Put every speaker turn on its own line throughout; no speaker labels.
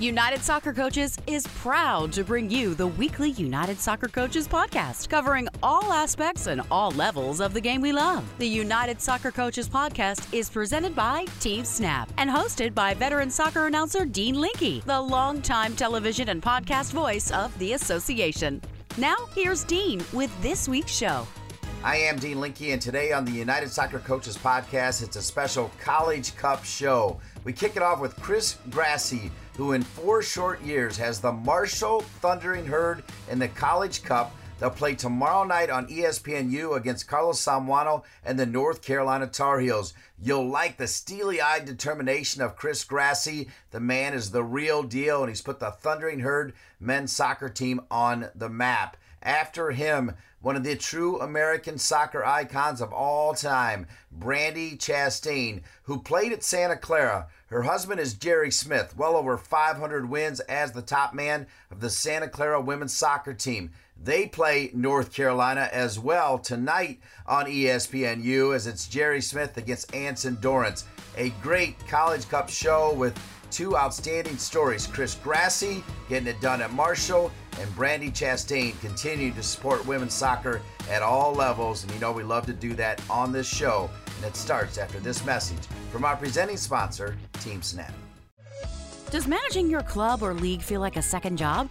United Soccer Coaches is proud to bring you the weekly United Soccer Coaches podcast, covering all aspects and all levels of the game we love. The United Soccer Coaches podcast is presented by Team Snap and hosted by veteran soccer announcer Dean Linke, the longtime television and podcast voice of the association. Now, here's Dean with this week's show.
I am Dean Linke, and today on the United Soccer Coaches podcast, it's a special College Cup show. We kick it off with Chris Grassie, who in four short years has the Marshall Thundering Herd in the College Cup. They'll play tomorrow night on ESPNU against Carlos Somoano and the North Carolina Tar Heels. You'll like the steely eyed determination of Chris Grassie. The man is the real deal, and he's put the Thundering Herd men's soccer team on the map. After him, one of the true American soccer icons of all time, Brandi Chastain, who played at Santa Clara. Her husband is Jerry Smith, well over 500 wins as the top man of the Santa Clara women's soccer team. They play North Carolina as well tonight on ESPNU as it's Jerry Smith against Anson Dorrance. A great College Cup show with two outstanding stories. Chris Grassie getting it done at Marshall, and Brandi Chastain continuing to support women's soccer at all levels. And you know we love to do that on this show. And it starts after this message from our presenting sponsor, Team Snap.
Does managing your club or league feel like a second job?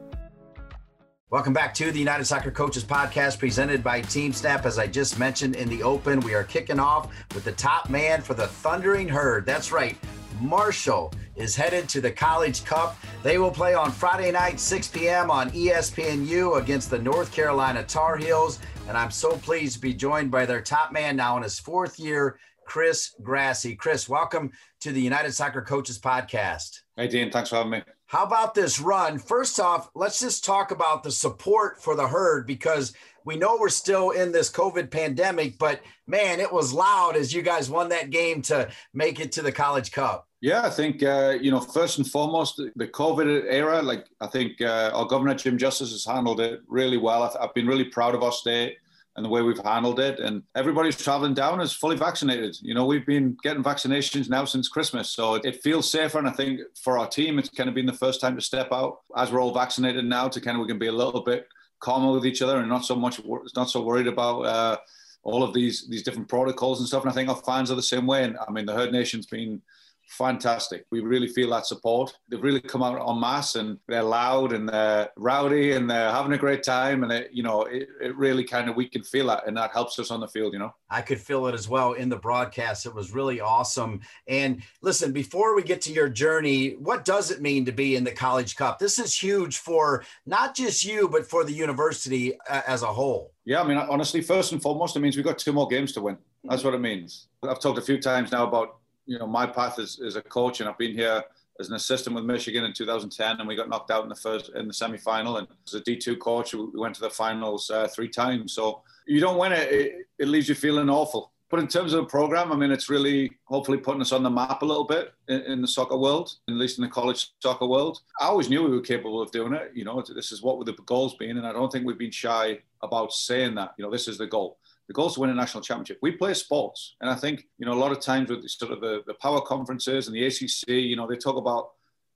Welcome back to the United Soccer Coaches Podcast presented by Team Snap. As I just mentioned in the open, we are kicking off with the top man for the Thundering Herd. That's right, Marshall is headed to the College Cup. They will play on Friday night, 6 p.m. on ESPNU against the North Carolina Tar Heels. And I'm so pleased to be joined by their top man now in his fourth year, Chris Grassie. Chris, welcome to the United Soccer Coaches Podcast.
Hey, Dean, thanks for having me.
How about this run? First off, let's just talk about the support for the herd because we know we're still in this COVID pandemic, but man, it was loud as you guys won that game to make it to the College Cup.
Yeah, I think, uh, you know, first and foremost, the COVID era, like I think uh, our governor, Jim Justice, has handled it really well. I've been really proud of our state and the way we've handled it. And everybody's traveling down is fully vaccinated. You know, we've been getting vaccinations now since Christmas. So it feels safer. And I think for our team, it's kind of been the first time to step out as we're all vaccinated now to kind of, we can be a little bit calmer with each other and not so much, not so worried about, uh, all of these these different protocols and stuff. And I think our fans are the same way. And I mean, the Herd Nation's been fantastic. We really feel that support. They've really come out en masse and they're loud and they're rowdy and they're having a great time. And it, you know, it, it really kind of, we can feel that and that helps us on the field, you know.
I could feel it as well in the broadcast. It was really awesome. And listen, before we get to your journey, what does it mean to be in the College Cup? This is huge for not just you, but for the university uh, as a whole.
Yeah, I mean, honestly, first and foremost, it means we've got two more games to win. That's what it means. I've talked a few times now about you know, my path as, as a coach, and I've been here as an assistant with Michigan in 2010, and we got knocked out in the first in the semi-final. And as a D2 coach, we went to the finals uh, three times. So you don't win it, it, it leaves you feeling awful. But in terms of the program, I mean, it's really hopefully putting us on the map a little bit in, in, the soccer world, at least in the college soccer world. I always knew we were capable of doing it. You know, this is what the goals been, and I don't think we've been shy about saying that. You know, this is the goal the goal is to win a national championship. We play sports, and I think you know a lot of times with sort of the, the power conferences and the ACC, you know, they talk about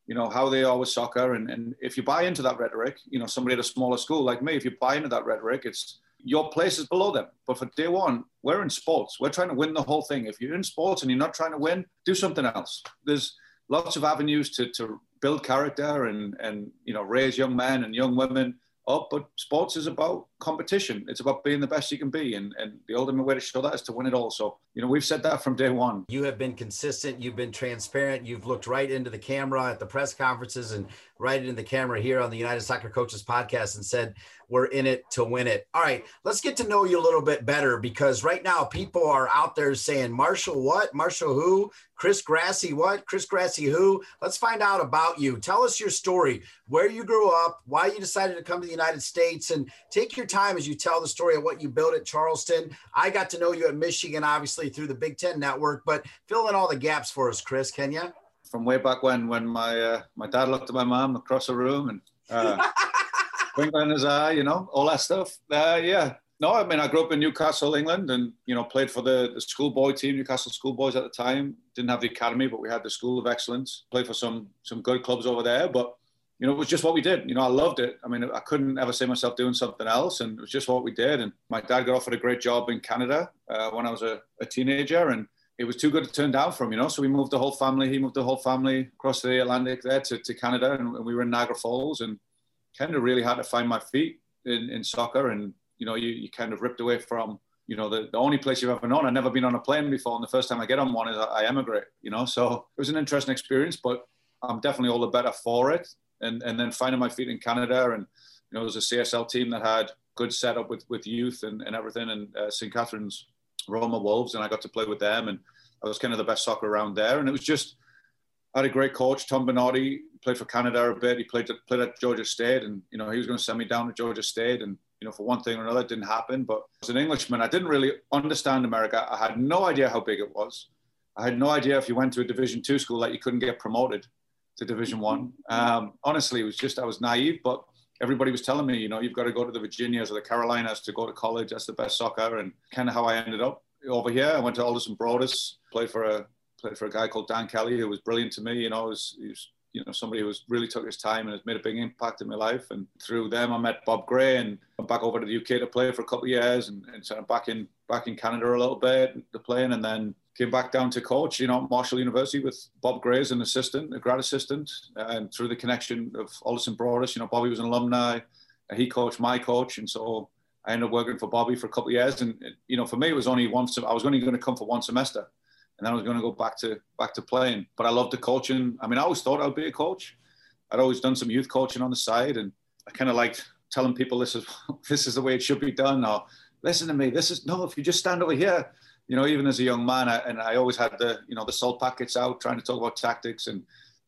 you know how they are with soccer, and, and if you buy into that rhetoric, you know, somebody at a smaller school like me, if you buy into that rhetoric, it's your place is below them. But for day one, we're in sports. We're trying to win the whole thing. If you're in sports and you're not trying to win, do something else. There's lots of avenues to, to build character and, and you know raise young men and young women up, but sports is about competition. It's about being the best you can be. And, and the ultimate way to show that is to win it all. So, you know, we've said that from day one.
You have been consistent. You've been transparent. You've looked right into the camera at the press conferences and right into the camera here on the United Soccer Coaches podcast and said, we're in it to win it. All right, let's get to know you a little bit better because right now people are out there saying Marshall what? Marshall who? Chris Grassie, what? Chris Grassie, who? Let's find out about you. Tell us your story, where you grew up, why you decided to come to the United States, and take your time as you tell the story of what you built at Charleston. I got to know you at Michigan, obviously through the Big Ten Network, but fill in all the gaps for us, Chris. Can you?
From way back when, when my uh, my dad looked at my mom across the room and. Uh, in his you know, all that stuff. Uh, yeah. No, I mean, I grew up in Newcastle, England, and you know, played for the, the schoolboy team, Newcastle Schoolboys at the time. Didn't have the academy, but we had the School of Excellence. Played for some some good clubs over there, but you know, it was just what we did. You know, I loved it. I mean, I couldn't ever see myself doing something else, and it was just what we did. And my dad got offered a great job in Canada uh, when I was a, a teenager, and it was too good to turn down from, you know. So we moved the whole family. He moved the whole family across the Atlantic there to, to Canada, and we were in Niagara Falls, and kind of really had to find my feet in, in soccer. And, you know, you, you kind of ripped away from, you know, the, the only place you've ever known. I've never been on a plane before. And the first time I get on one is I, I emigrate, you know. So it was an interesting experience, but I'm definitely all the better for it. And, and then finding my feet in Canada and, you know, there was a CSL team that had good setup with, with youth and, and everything. And uh, St. Catharines Roma Wolves, and I got to play with them. And I was kind of the best soccer around there. And it was just, I had a great coach, Tom Bernardi, played for Canada a bit. He played played at Georgia State, and you know he was going to send me down to Georgia State, and you know for one thing or another, it didn't happen. But as an Englishman, I didn't really understand America. I had no idea how big it was. I had no idea if you went to a Division two school that you couldn't get promoted to Division one. Um, honestly, it was just I was naive, but everybody was telling me, you know, you've got to go to the Virginias or the Carolinas to go to college. That's the best soccer, and kind of how I ended up over here. I went to Alderson Broaddus, played for a played for a guy called Dan Kelly, who was brilliant to me. You know, he was, he was you know somebody who's really took his time and has made a big impact in my life. And through them, I met Bob Gray and went back over to the UK to play for a couple of years, and, and sort of back in back in Canada a little bit to playing, and then came back down to coach. You know, Marshall University with Bob Gray as an assistant, a grad assistant, and through the connection of Alderson Broaddus, you know, Bobby was an alumni. He coached my coach, and so I ended up working for Bobby for a couple of years. And you know, for me, it was only once. I was only going to come for one semester and then I was going to go back to back to playing. But I loved the coaching. I mean, I always thought I'd be a coach. I'd always done some youth coaching on the side, and I kind of liked telling people this is this is the way it should be done. Or listen to me, this is no. If you just stand over here, you know, even as a young man, I, and I always had the you know the salt packets out, trying to talk about tactics and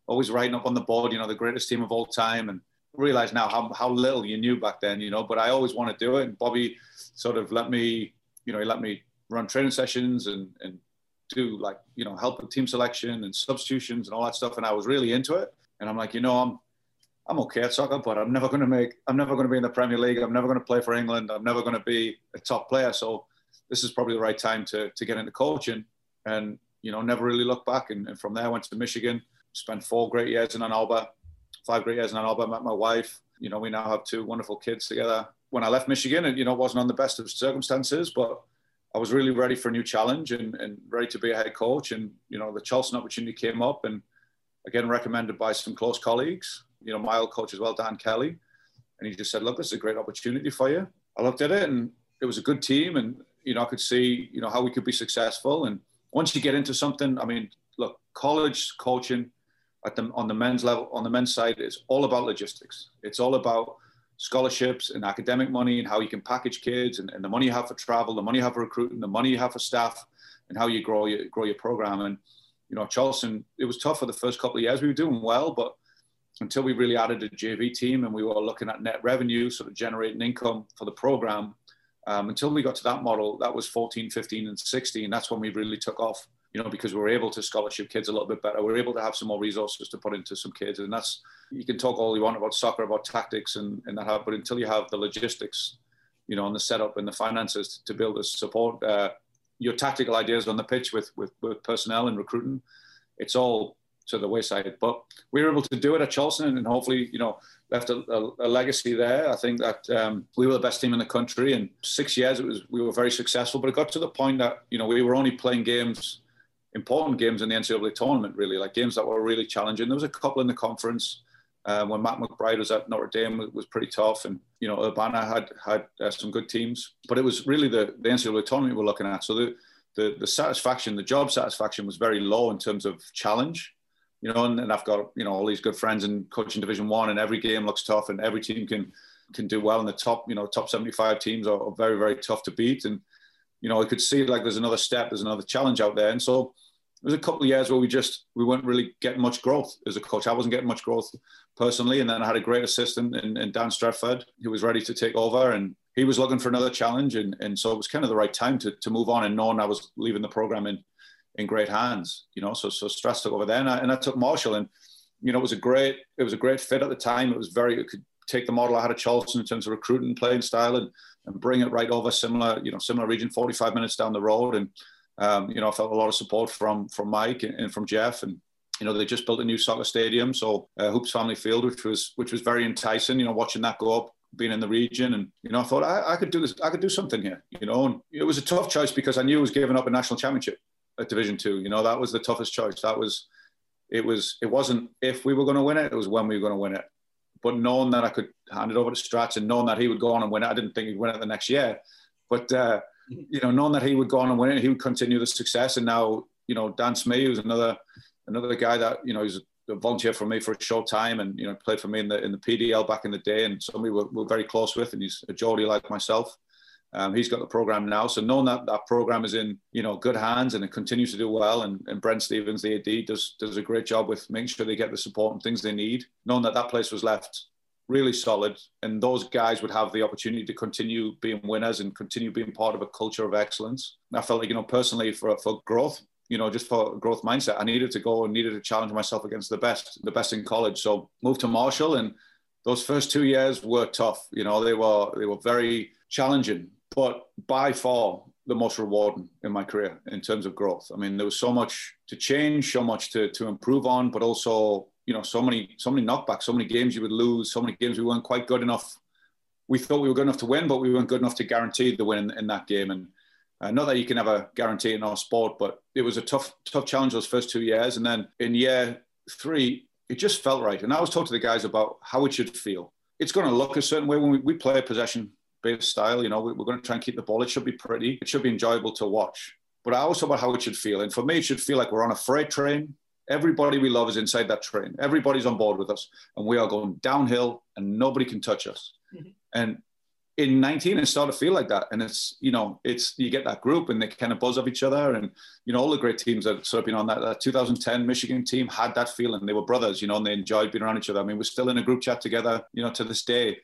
always writing up on the board, you know, the greatest team of all time, and realize now how how little you knew back then, you know. But I always want to do it, and Bobby sort of let me, you know, he let me run training sessions and and do like you know help with team selection and substitutions and all that stuff and i was really into it. And i'm like you know i'm i'm okay at soccer but i'm never going to make i'm never going to be in the premier league. I'm never going to play for england. I'm never going to be a top player. So this is probably the right time to, to get into coaching. And you know never really look back. And, and from there I went to michigan spent four great years in ann arbor five great years in ann arbor met my wife. You know we now have two wonderful kids together. When i left michigan it you know wasn't on the best of circumstances but I was really ready for a new challenge and, and ready to be a head coach. And, you know, the Charleston opportunity came up and again, recommended by some close colleagues, you know, my old coach as well, Dan Kelly. And he just said, look, this is a great opportunity for you. I looked at it and it was a good team. And, you know, I could see, you know, how we could be successful. And once you get into something, I mean, look, college coaching at the, on the men's level, on the men's side, is all about logistics. It's all about scholarships and academic money and how you can package kids and, and the money you have for travel, the money you have for recruiting, the money you have for staff, and how you grow your grow your program. And you know, Charleston, it was tough for the first couple of years. We were doing well, but until we really added a JV team and we were looking at net revenue, sort of generating income for the program, um, until we got to that model, that was 14, 15, and 16. That's when we really took off you know, because we're able to scholarship kids a little bit better. We're able to have some more resources to put into some kids. And that's, you can talk all you want about soccer, about tactics and, and that, but until you have the logistics, you know, and the setup and the finances to build a support uh, your tactical ideas on the pitch with, with, with personnel and recruiting, it's all to the wayside. But we were able to do it at Charleston and hopefully, you know, left a, a, a legacy there. I think that um, we were the best team in the country and six years it was, we were very successful, but it got to the point that, you know, we were only playing games important games in the NCAA tournament, really, like games that were really challenging. There was a couple in the conference. Uh, when Matt McBride was at Notre Dame, it was pretty tough, and you know Urbana had had uh, some good teams, but it was really the the NCAA tournament we're looking at. So the, the the satisfaction, the job satisfaction, was very low in terms of challenge. You know, and, and I've got you know all these good friends in coaching Division One, and every game looks tough, and every team can can do well in the top, you know, top 75 teams are, are very, very tough to beat. And, you know, I could see like there's another step, there's another challenge out there. And so was a couple of years where we just, we weren't really getting much growth as a coach. I wasn't getting much growth personally. And then I had a great assistant in, in Dan Stretford who was ready to take over and he was looking for another challenge. And, and so it was kind of the right time to, to move on and knowing I was leaving the program in, in great hands, you know, so, so Stress took over there and I, and I took Marshall and, you know, it was a great, it was a great fit at the time. It was very, it could take the model I had at Charleston in terms of recruiting, playing style, and, and bring it right over similar, you know, similar region, 45 minutes down the road. And, um, you know, I felt a lot of support from from Mike and, from Jeff. And, you know, they just built a new soccer stadium. So uh, Hoops Family Field, which was which was very enticing, you know, watching that go up, being in the region. And, you know, I thought I, I could do this, I could do something here, you know. And it was a tough choice because I knew I was giving up a national championship at Division Two. You know, that was the toughest choice. That was it was it wasn't if we were going to win it, it was when we were going to win it. But knowing that I could hand it over to Strats and knowing that he would go on and win it, I didn't think he'd win it the next year. But uh, you know, knowing that he would go on and win it, he would continue the success. And now, you know, Dan Smee, who's another another guy that you know he's a volunteer for me for a short time, and you know, played for me in the in the PDL back in the day, and somebody we're, we're very close with, and he's a Geordie like myself. Um, he's got the program now, so knowing that that program is in you know good hands and it continues to do well, and, and Brent Stevens, the AD, does does a great job with making sure they get the support and things they need. Knowing that that place was left really solid, and those guys would have the opportunity to continue being winners and continue being part of a culture of excellence. And I felt like you know personally for for growth, you know, just for growth mindset, I needed to go and needed to challenge myself against the best, the best in college. So moved to Marshall, and those first two years were tough. You know, they were they were very challenging but by far the most rewarding in my career in terms of growth. I mean, there was so much to change, so much to, to improve on, but also, you know, so many, so many knockbacks, so many games you would lose, so many games we weren't quite good enough. We thought we were good enough to win, but we weren't good enough to guarantee the win in, in that game. And uh, not that you can ever guarantee in our sport, but it was a tough, tough challenge those first two years. And then in year three, it just felt right. And I was talking to the guys about how it should feel. It's going to look a certain way when we, we play a possession based style. You know, we're going to try and keep the ball. It should be pretty. It should be enjoyable to watch. But I also about how it should feel. And for me, it should feel like we're on a freight train. Everybody we love is inside that train. Everybody's on board with us, and we are going downhill, and nobody can touch us. Mm-hmm. And in 19 it started to feel like that and it's you know it's you get that group and they kind of buzz off each other and you know all the great teams that sort of been on that, that 2010 michigan team had that feeling they were brothers you know and they enjoyed being around each other i mean we're still in a group chat together you know to this day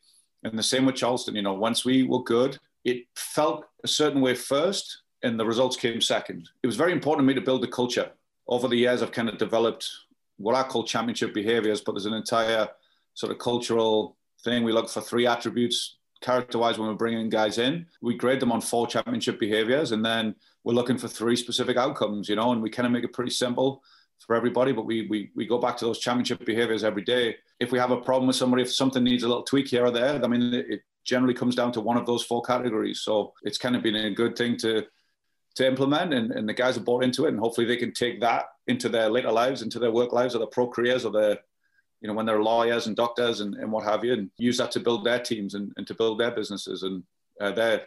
and the same with Charleston. You know, once we were good, it felt a certain way first, and the results came second. It was very important to me to build the culture. Over the years, I've kind of developed what I call championship behaviors, but there's an entire sort of cultural thing. We look for three attributes character-wise when we're bringing guys in. We grade them on four championship behaviors, and then we're looking for three specific outcomes. You know, and we kind of make it pretty simple for everybody, but we, we, we go back to those championship behaviors every day. If we have a problem with somebody, if something needs a little tweak here or there, I mean, it generally comes down to one of those four categories. So it's kind of been a good thing to to implement, and, and the guys have bought into it, and hopefully they can take that into their later lives, into their work lives, or their pro careers, or their you know when they're lawyers and doctors and, and what have you, and use that to build their teams and, and to build their businesses and uh, their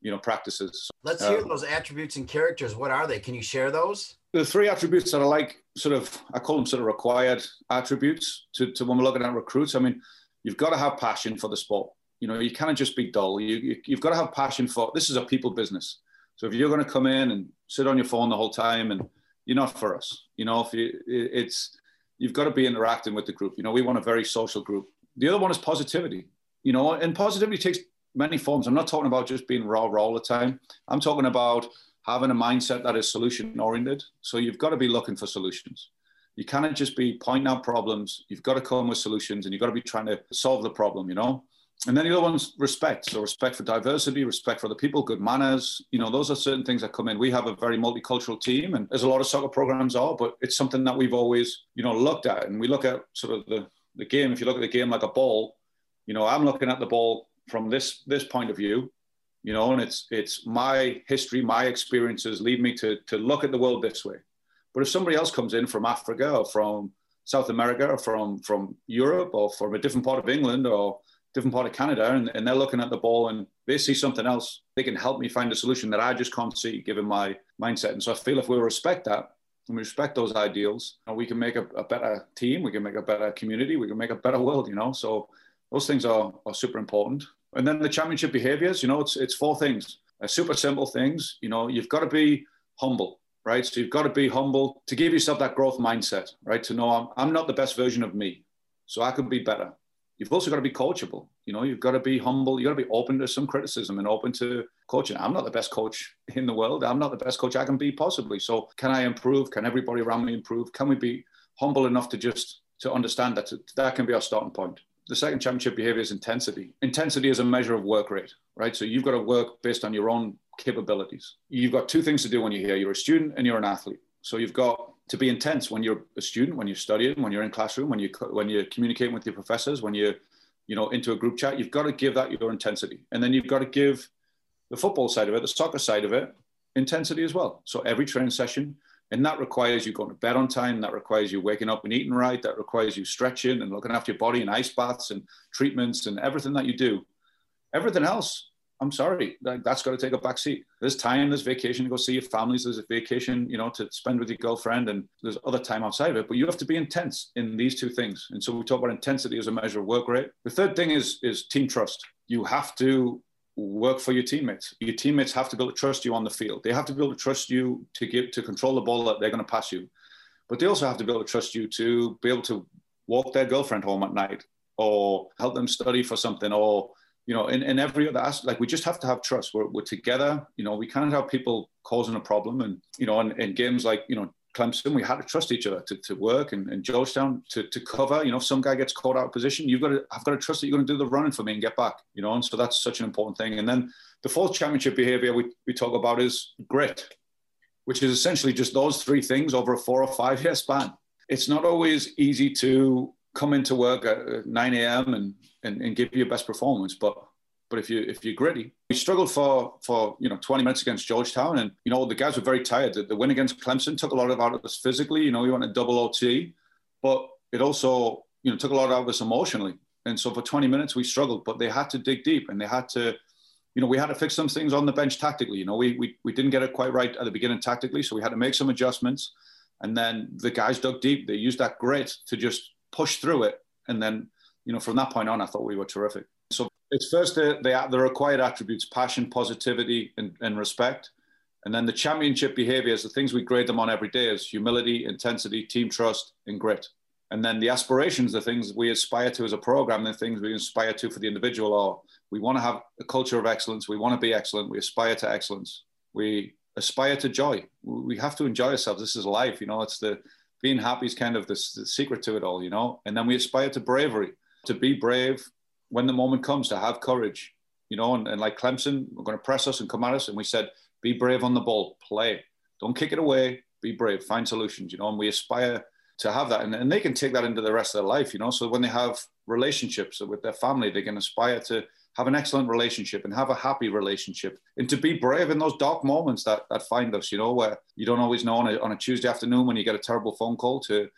you know practices.
Let's hear um, those attributes and characters. What are they? Can you share those?
the three attributes that I like, sort of, I call them sort of required attributes to, to when we're looking at recruits. I mean, you've got to have passion for the sport. You know, you can't just be dull. You, you, you've got to have passion for this is a people business. So if you're going to come in and sit on your phone the whole time and you're not for us, you know, if you, it's, you've got to be interacting with the group. You know, we want a very social group. The other one is positivity, you know, and positivity takes many forms. I'm not talking about just being raw, raw all the time. I'm talking about having a mindset that is solution oriented. So you've got to be looking for solutions. You cannot just be pointing out problems. You've got to come with solutions and you've got to be trying to solve the problem, you know? And then the other one's respect. So respect for diversity, respect for the people, good manners. You know, those are certain things that come in. We have a very multicultural team and there's a lot of soccer programs are, but it's something that we've always, you know, looked at. And we look at sort of the, the game. If you look at the game like a ball, you know, I'm looking at the ball from this this point of view you know, and it's it's my history, my experiences lead me to to look at the world this way. But if somebody else comes in from Africa or from South America or from from Europe or from a different part of England or different part of Canada and, and they're looking at the ball and they see something else, they can help me find a solution that I just can't see given my mindset. And so I feel if we respect that and we respect those ideals, we can make a, a better team, we can make a better community, we can make a better world, you know. So Those things are, are super important. And then the championship behaviors, you know, it's, it's four things, uh, super simple things. You know, you've got to be humble, right? So you've got to be humble to give yourself that growth mindset, right? To know I'm, I'm not the best version of me, so I could be better. You've also got to be coachable. You know, you've got to be humble. You've got to be open to some criticism and open to coaching. I'm not the best coach in the world. I'm not the best coach I can be possibly. So can I improve? Can everybody around me improve? Can we be humble enough to just to understand that that can be our starting point? The second championship behavior is intensity. Intensity is a measure of work rate, right? So you've got to work based on your own capabilities. You've got two things to do when you're here. You're a student and you're an athlete. So you've got to be intense when you're a student, when you're studying, when you're in classroom, when you when you're communicating with your professors, when you're you know into a group chat. You've got to give that your intensity, and then you've got to give the football side of it, the soccer side of it, intensity as well. So every training session, and that requires you going to bed on time. That requires you waking up and eating right. That requires you stretching and looking after your body and ice baths and treatments and everything that you do. Everything else I'm sorry, like, that's got to take a back seat. There's time, there's vacation to go see your families, there's a vacation, you know, to spend with your girlfriend, and there's other time outside of it. But you have to be intense in these two things. And so we talk about intensity as a measure of work rate. The third thing is is team trust. You have to work for your teammates. Your teammates have to be able to trust you on the field. They have to be able to trust you to give to control the ball that they're going to pass you. But they also have to be able to trust you to be able to walk their girlfriend home at night or help them study for something or you know, in, in every other aspect, like we just have to have trust. We're, we're together, you know, we can't have people causing a problem. And, you know, in, in games like, you know, Clemson, we had to trust each other to, to work and, and Georgetown to, to cover. You know, if some guy gets caught out of position, you've got to, I've got to trust that you're going to do the running for me and get back, you know, and so that's such an important thing. And then the fourth championship behavior we, we talk about is grit, which is essentially just those three things over a four or five year span. It's not always easy to come into work at 9 a.m. And, and, and give your best performance. But but if you if you're gritty, we struggled for for you know 20 minutes against Georgetown, and you know the guys were very tired. The, the win against Clemson took a lot of out of us physically. You know, we went a double OT, but it also you know took a lot out of us emotionally. And so for 20 minutes we struggled, but they had to dig deep and they had to you know, we had to fix some things on the bench tactically. You know, we, we, we didn't get it quite right at the beginning tactically, so we had to make some adjustments. And then the guys dug deep. They used that grit to just push through it. And then, you know, from that point on, I thought we were terrific. So it's first the, the, the required attributes passion, positivity, and, and respect. And then the championship behaviors, the things we grade them on every day is humility, intensity, team trust, and grit. And then the aspirations, the things we aspire to as a program, the things we aspire to for the individual are we want to have a culture of excellence. We want to be excellent. We aspire to excellence. We aspire to joy. We have to enjoy ourselves. This is life. You know, it's the being happy is kind of the, the secret to it all, you know. And then we aspire to bravery, to be brave when the moment comes, to have courage, you know. And, and like Clemson, we're going to press us and come at us. And we said, be brave on the ball, play. Don't kick it away. Be brave. Find solutions, you know. And we aspire to have that. And, and they can take that into the rest of their life, you know. So when they have relationships with their family, they can aspire to have an excellent relationship and have a happy relationship and to be brave in those dark moments that, that find us, you know, where you don't always know on a, on a Tuesday afternoon when you get a terrible phone call to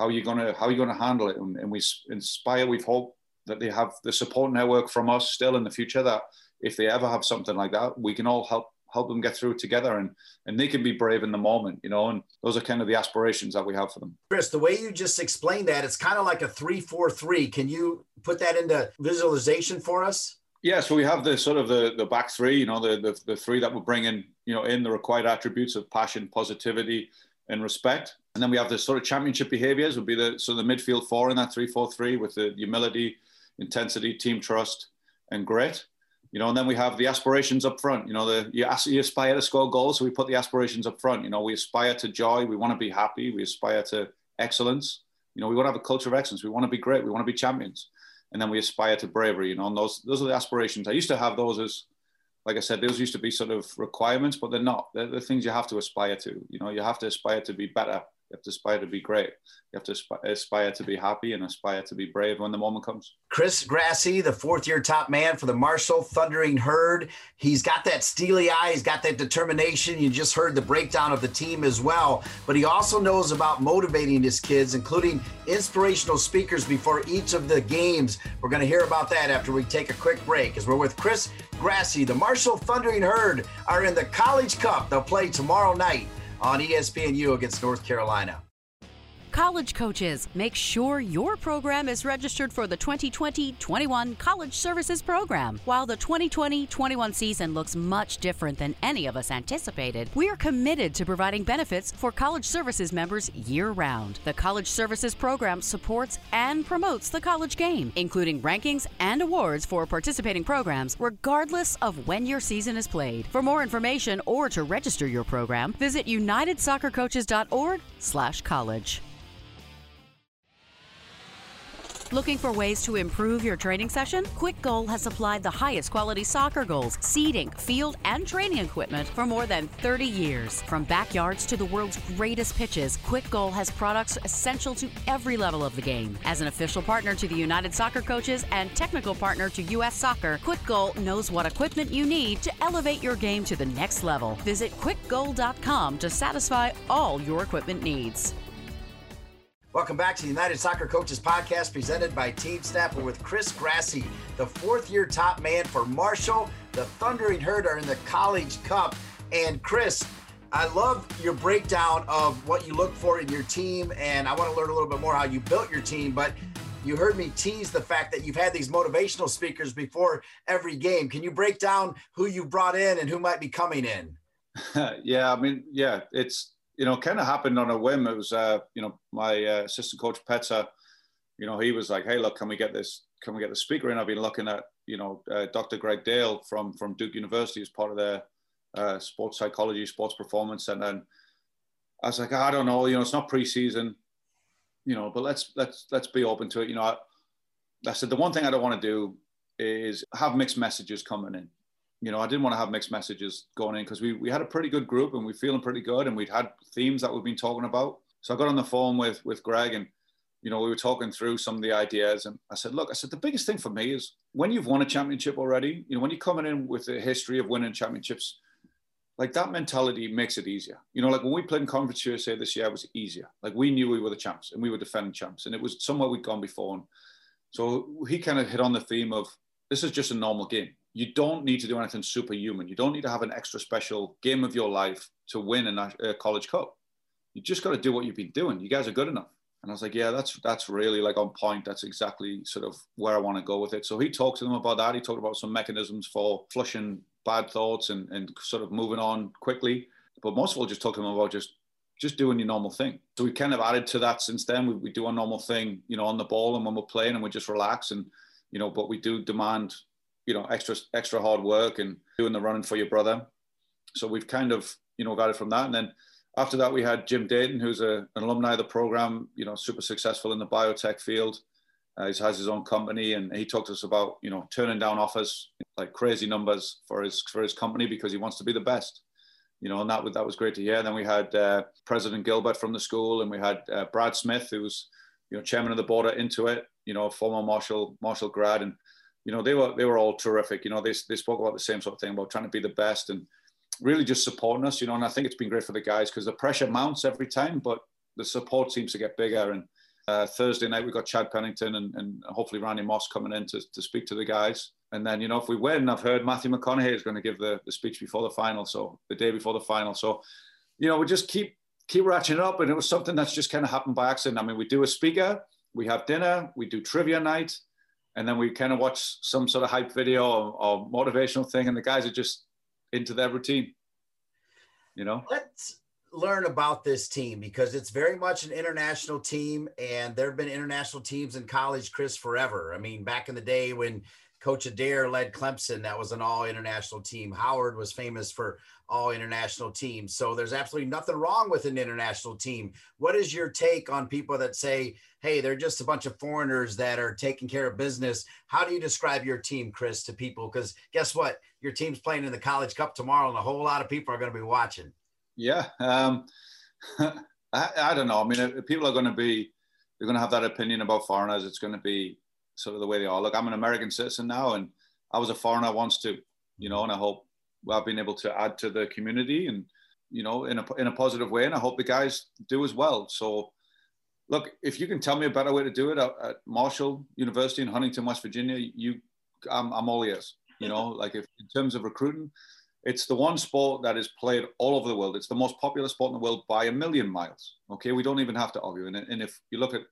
how you're going to, how you're going to handle it. And, and we inspire, we've hoped that they have the support network from us still in the future that if they ever have something like that, we can all help help them get through it together and and they can be brave in the moment you know and those are kind of the aspirations that we have for them.
Chris the way you just explained that it's kind of like a three four three. Can you put that into visualization for us?
Yeah so we have the sort of the the back three you know the the, the three that we're bringing you know in the required attributes of passion positivity and respect and then we have the sort of championship behaviors would be the so the midfield four in that three four three with the humility intensity team trust and grit you know, and then we have the aspirations up front. You know, the you, you aspire to score goals, so we put the aspirations up front. You know, we aspire to joy. We want to be happy. We aspire to excellence. You know, we want to have a culture of excellence. We want to be great. We want to be champions, and then we aspire to bravery. You know, and those those are the aspirations. I used to have those as, like I said, those used to be sort of requirements, but they're not. They're the things you have to aspire to. You know, you have to aspire to be better you have to aspire to be great. You have to aspire to be happy and aspire to be brave when the moment comes.
Chris Grassie, the fourth year top man for the Marshall Thundering Herd. He's got that steely eye, he's got that determination. You just heard the breakdown of the team as well. But he also knows about motivating his kids, including inspirational speakers before each of the games. We're going to hear about that after we take a quick break as we're with Chris Grassie. The Marshall Thundering Herd are in the College Cup. They'll play tomorrow night on ESPNU against North Carolina.
College coaches, make sure your program is registered for the 2020 21 College Services Program. While the 2020 21 season looks much different than any of us anticipated, we are committed to providing benefits for college services members year round. The College Services Program supports and promotes the college game, including rankings and awards for participating programs, regardless of when your season is played. For more information or to register your program, visit unitedsoccercoaches.org/college. Looking for ways to improve your training session? Quick Goal has supplied the highest quality soccer goals, seating, field, and training equipment for more than 30 years. From backyards to the world's greatest pitches, Quick Goal has products essential to every level of the game. As an official partner to the United Soccer Coaches and technical partner to U.S. Soccer, Quick Goal knows what equipment you need to elevate your game to the next level. Visit quickgoal.com to satisfy all your equipment needs.
Welcome back to the United Soccer Coaches Podcast presented by Team Snap. We're with Chris Grassie, the fourth year top man for Marshall. The Thundering Herd are in the College Cup. And Chris, I love your breakdown of what you look for in your team. And I want to learn a little bit more how you built your team. But you heard me tease the fact that you've had these motivational speakers before every game. Can you break down who you brought in and who might be coming in?
yeah, I mean, yeah, it's you know, kind of happened on a whim. It was, uh, you know, my uh, assistant coach Petsa, you know, he was like, "Hey, look, can we get this? Can we get the speaker in?" I've been looking at, you know, uh, Dr. Greg Dale from from Duke University as part of their uh, sports psychology, sports performance, and then I was like, I don't know, you know, it's not preseason, you know, but let's let's let's be open to it. You know, I, I said the one thing I don't want to do is have mixed messages coming in you know, I didn't want to have mixed messages going in because we, we had a pretty good group and we are feeling pretty good and we'd had themes that we've been talking about. So I got on the phone with with Greg and you know we were talking through some of the ideas and I said, look, I said the biggest thing for me is when you've won a championship already, you know, when you're coming in with a history of winning championships, like that mentality makes it easier. You know, like when we played in Conference USA this year, it was easier. Like we knew we were the champs and we were defending champs and it was somewhere we'd gone before. And so he kind of hit on the theme of this is just a normal game you don't need to do anything superhuman. You don't need to have an extra special game of your life to win a, a college cup. You just got to do what you've been doing. You guys are good enough. And I was like, yeah, that's that's really like on point. That's exactly sort of where I want to go with it. So he talked to them about that. He talked about some mechanisms for flushing bad thoughts and, and sort of moving on quickly. But most of all, just talk to them about just just doing your normal thing. So we kind of added to that since then. We, we do our normal thing, you know, on the ball and when we're playing and we just relax and, you know, but we do demand you know extra extra hard work and doing the running for your brother. So we've kind of you know got it from that, and then after that we had Jim Dayton, who's a, an alumni of the program, you know, super successful in the biotech field. Uh, he has his own company, and he talked to us about you know turning down offers like crazy numbers for his for his company because he wants to be the best. You know, and that that was great to hear. And then we had uh, President Gilbert from the school, and we had uh, Brad Smith, who was you know chairman of the board at Intuit, you know, former Marshall Marshall grad, and you know, they were they were all terrific. You know, they they spoke about the same sort of thing about trying to be the best and really just supporting us. You know, and I think it's been great for the guys because the pressure mounts every time, but the support seems to get bigger. And uh, Thursday night we got Chad Pennington and, and hopefully Randy Moss coming in to, to speak to the guys. And then you know if we win, I've heard Matthew McConaughey is going to give the, the speech before the final, so the day before the final. So you know we just keep keep ratcheting up, and it was something that's just kind of happened by accident. I mean, we do a speaker, we have dinner, we do trivia night and then we kind of watch some sort of hype video or, or, motivational thing, and the guys are just into their routine. You know.
Let's learn about this team because it's very much an international team, and there have been international teams in college, Chris, forever. I mean, back in the day when Coach Adair led Clemson, that was an all international team. Howard was famous for all international teams. So there's absolutely nothing wrong with an international team. What is your take on people that say, hey, they're just a bunch of foreigners that are taking care of business? How do you describe your team, Chris, to people? Because guess what? Your team's playing in the College Cup tomorrow, and a whole lot of people are going to be watching.
Yeah. Um, I, I don't know. I mean, people are going to be, they're going to have that opinion about foreigners. It's going to be sort of the way they are. Look, I'm an American citizen now, and I was a foreigner once too, you know, and I hope I've been able to add to the community and you know in a in a positive way, and I hope the guys do as well. So, look, if you can tell me a better way to do it at, at Marshall University in Huntington, West Virginia, you, I'm, I'm all ears. You know, like if in terms of recruiting, it's the one sport that is played all over the world. It's the most popular sport in the world by a million miles. Okay, we don't even have to argue. And, and if you look at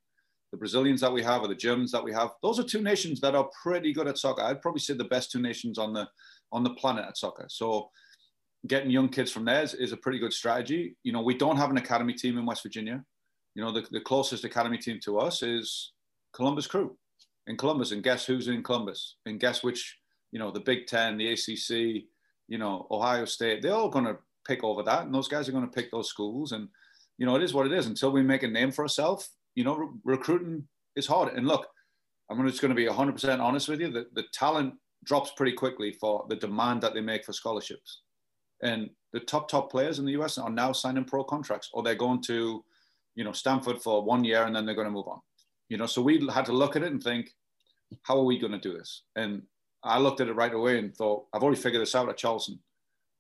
the Brazilians that we have or the Germans that we have, those are two nations that are pretty good at soccer. I'd probably say the best two nations on the on the planet at soccer. So getting young kids from there is, is a pretty good strategy. You know, we don't have an academy team in West Virginia. You know, the, the closest academy team to us is Columbus Crew in Columbus. And guess who's in Columbus? And guess which, you know, the Big Ten, the ACC, you know, Ohio State, they're all going to pick over that. And those guys are going to pick those schools. And, you know, it is what it is. Until we make a name for ourselves, you know, re- recruiting is hard. And look, I'm just going to be 100% honest with you. that the talent drops pretty quickly for the demand that they make for scholarships. And the top, top players in the US are now signing pro contracts or they're going to, you know, Stanford for one year and then they're going to move on. You know, so we had to look at it and think, how are we going to do this? And I looked at it right away and thought, I've already figured this out at Charleston.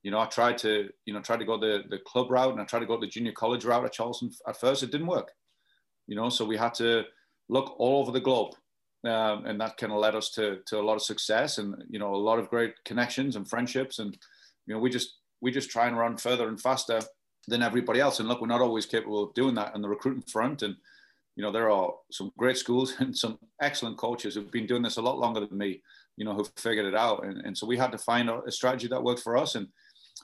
You know, I tried to, you know, tried to go the, the club route and I tried to go the junior college route at Charleston. At first, it didn't work. You know, so we had to look all over the globe. Um, and that kind of led us to, to a lot of success and, you know, a lot of great connections and friendships. And, you know, we just, we just try and run further and faster than everybody else. And look, we're not always capable of doing that on the recruiting front. And, you know, there are some great schools and some excellent coaches who've been doing this a lot longer than me you know, who've figured it out. And, and so we had to find a, strategy that worked for us. And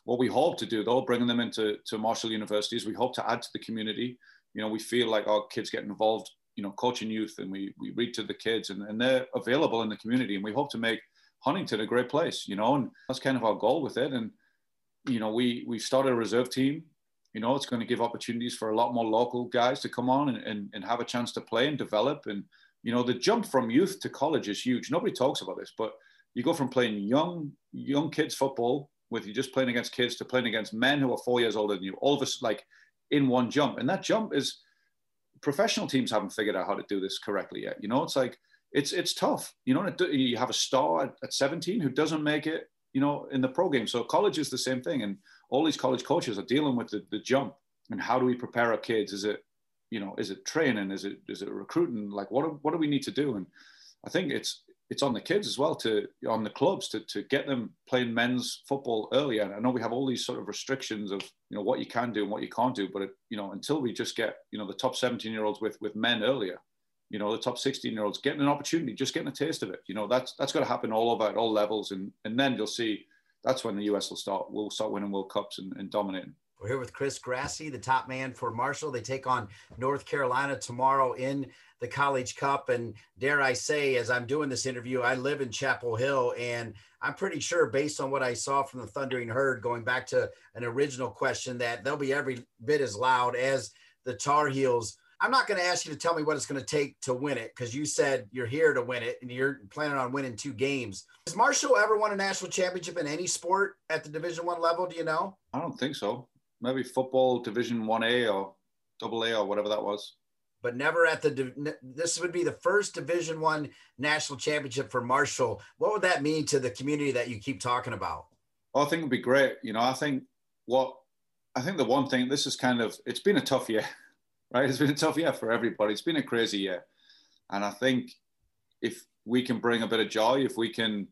what we hope to do, though, bringing them into to Marshall universities, we hope to add to the community. You know, we feel like our kids get involved, you know, coaching youth, and we we read to the kids, and, and they're available in the community. And we hope to make Huntington a great place, you know, and that's kind of our goal with it. And you know, we we started a reserve team. You know, it's going to give opportunities for a lot more local guys to come on and, and, and have a chance to play and develop and you know, the jump from youth to college is huge. Nobody talks about this, but you go from playing young young kids football with you just playing against kids to playing against men who are four years older than you, all of us like in one jump. And that jump is professional teams haven't figured out how to do this correctly yet. You know, it's like it's it's tough. You know, you have a star at, at 17 who doesn't make it, you know, in the pro game. So college is the same thing. And all these college coaches are dealing with the, the jump and how do we prepare our kids? Is it you know, is it training? Is it is it recruiting? Like, what what do we need to do? And I think it's it's on the kids as well to on the clubs to to get them playing men's football earlier. And I know we have all these sort of restrictions of you know what you can do and what you can't do, but it, you know until we just get you know the top 17 year olds with with men earlier, you know the top 16 year olds getting an opportunity, just getting a taste of it. You know that's that's got to happen all over at all levels, and and then you'll see that's when the US will start will start winning World Cups and, and dominating.
We're here with Chris Grassie, the top man for Marshall. They take on North Carolina tomorrow in the College Cup. And dare I say, as I'm doing this interview, I live in Chapel Hill, and I'm pretty sure, based on what I saw from the Thundering Herd, going back to an original question, that they'll be every bit as loud as the Tar Heels. I'm not going to ask you to tell me what it's going to take to win it because you said you're here to win it and you're planning on winning two games. Has Marshall ever won a national championship in any sport at the Division One level? Do you know?
I don't think so maybe football Division One A or Double A or whatever that was.
But never at the. This would be the first Division One national championship for Marshall. What would that mean to the community that you keep talking about?
Well, I think it'd be great. You know, I think what I think the one thing this is kind of it's been a tough year, right? It's been a tough year for everybody. It's been a crazy year, and I think if we can bring a bit of joy, if we can,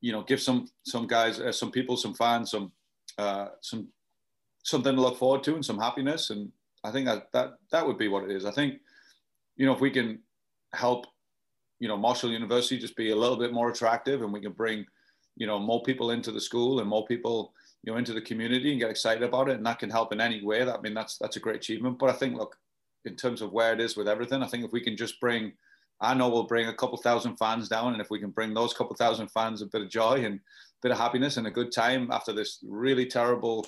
you know, give some some guys, uh, some people, some fans, some uh, some something to look forward to and some happiness. And I think that that that would be what it is. I think, you know, if we can help, you know, Marshall University just be a little bit more attractive, and we can bring, you know, more people into the school and more people, you know, into the community and get excited about it, and that can help in any way. That I mean, that's that's a great achievement. But I think, look, in terms of where it is with everything, I think if we can just bring I know we'll bring a couple thousand fans down, and if we can bring those couple thousand fans a bit of joy and a bit of happiness and a good time after this really terrible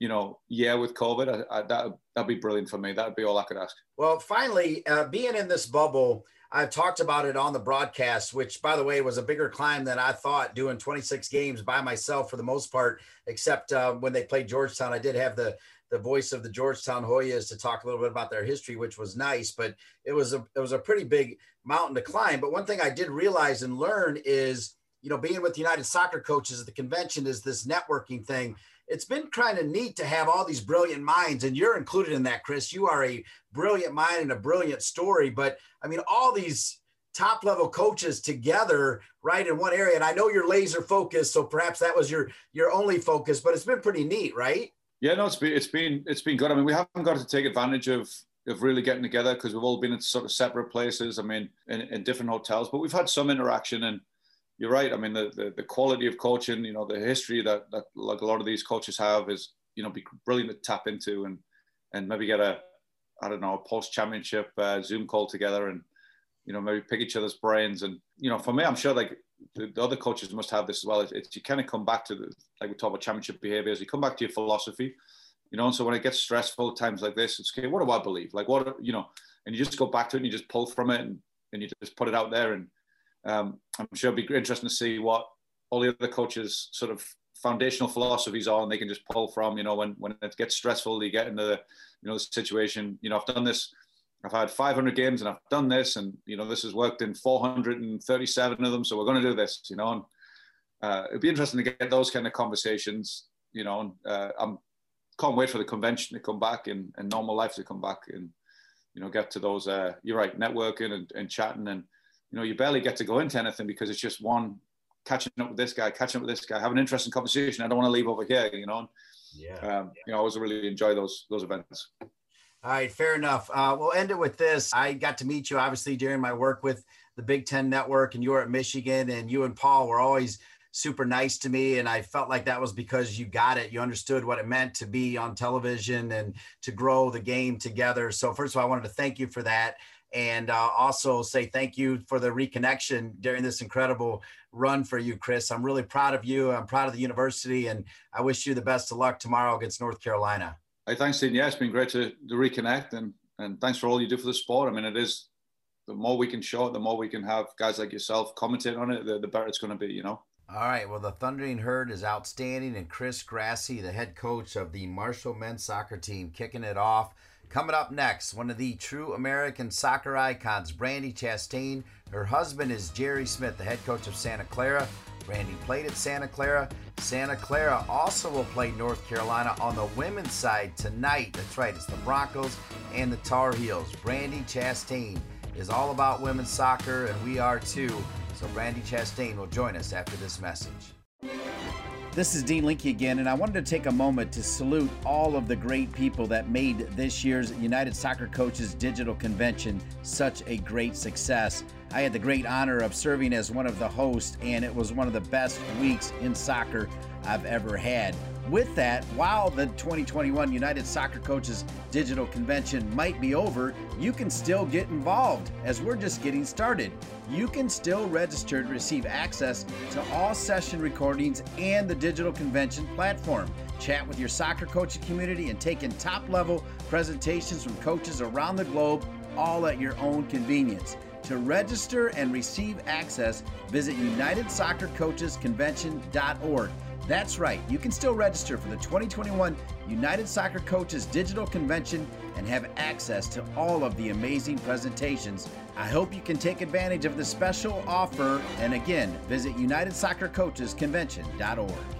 you know, yeah, with COVID, that that'd be brilliant for me. That'd be all I could ask.
Well, finally, uh, being in this bubble, I've talked about it on the broadcast, which, by the way, was a bigger climb than I thought. Doing 26 games by myself for the most part, except uh, when they played Georgetown, I did have the the voice of the Georgetown Hoyas to talk a little bit about their history, which was nice. But it was a it was a pretty big mountain to climb. But one thing I did realize and learn is, you know, being with the United Soccer Coaches at the convention is this networking thing it's been kind of neat to have all these brilliant minds, and you're included in that, Chris. You are a brilliant mind and a brilliant story. But I mean, all these top level coaches together right in one area and i know you're laser focused so perhaps that was your your only focus but it's been pretty neat right
yeah no it's been it's been it's been good i mean we haven't got to take advantage of of really getting together because we've all been in sort of separate places i mean in, in different hotels but we've had some interaction and you're right i mean the, the, the quality of coaching you know the history that that like a lot of these coaches have is you know be brilliant to tap into and and maybe get a I don't know, a post championship uh, Zoom call together and, you know, maybe pick each other's brains. And, you know, for me, I'm sure like the, the other coaches must have this as well. It's, it's, you kind of come back to the, like we talk about championship behaviors, you come back to your philosophy, you know, and so when it gets stressful times like this, it's okay, what do I believe? Like what, you know, and you just go back to it and you just pull from it and, and you just put it out there. And um, I'm sure it'll be interesting to see what all the other coaches sort of foundational philosophies are and they can just pull from, you know, when, when it gets stressful, you get into the, you know, the situation, you know, I've done this, I've had 500 games and I've done this and, you know, this has worked in 437 of them. So we're going to do this, you know, and uh, it'd be interesting to get those kind of conversations, you know, and uh, I'm can't wait for the convention to come back and, and normal life to come back and, you know, get to those, uh, you're right, networking and, and chatting and, you know, you barely get to go into anything because it's just one catching up with this guy, catching up with this guy, have an interesting conversation. I don't want to leave over here, you know. Yeah. Um, you know, I always really enjoy those those events.
All right, fair enough. Uh, we'll end it with this. I got to meet you obviously during my work with the Big Ten Network, and you were at Michigan, and you and Paul were always super nice to me. And I felt like that was because you got it. You understood what it meant to be on television and to grow the game together. So, first of all, I wanted to thank you for that. And uh, also say thank you for the reconnection during this incredible run for you, Chris. I'm really proud of you. I'm proud of the university, and I wish you the best of luck tomorrow against North Carolina.
Hey, thanks, Dean. Yeah, it's been great to, to reconnect, and and thanks for all you do for the sport. I mean, it is the more we can show it, the more we can have guys like yourself commentate on it, the, the better it's going to be. You know.
All right. Well, the Thundering Herd is outstanding, and Chris Grassie, the head coach of the Marshall men's soccer team, kicking it off. Coming up next, one of the true American soccer icons, Brandi Chastain. Her husband is Jerry Smith, the head coach of Santa Clara. Brandi played at Santa Clara. Santa Clara also will play North Carolina on the women's side tonight. That's right, it's the Broncos and the Tar Heels. Brandi Chastain is all about women's soccer, and we are too. So Brandi Chastain will join us after this message. This is Dean Linke again, and I wanted to take a moment to salute all of the great people that made this year's United Soccer Coaches Digital Convention such a great success. I had the great honor of serving as one of the hosts, and it was one of the best weeks in soccer I've ever had. With that, while the 2021 United Soccer Coaches Digital Convention might be over, you can still get involved as we're just getting started. You can still register to receive access to all session recordings and the digital convention platform. Chat with your soccer coaching community and take in top level presentations from coaches around the globe, all at your own convenience. To register and receive access, visit UnitedSoccerCoachesConvention.org. That's right, you can still register for the 2021 United Soccer Coaches Digital Convention and have access to all of the amazing presentations. I hope you can take advantage of the special offer and again, visit UnitedSoccerCoachesConvention.org.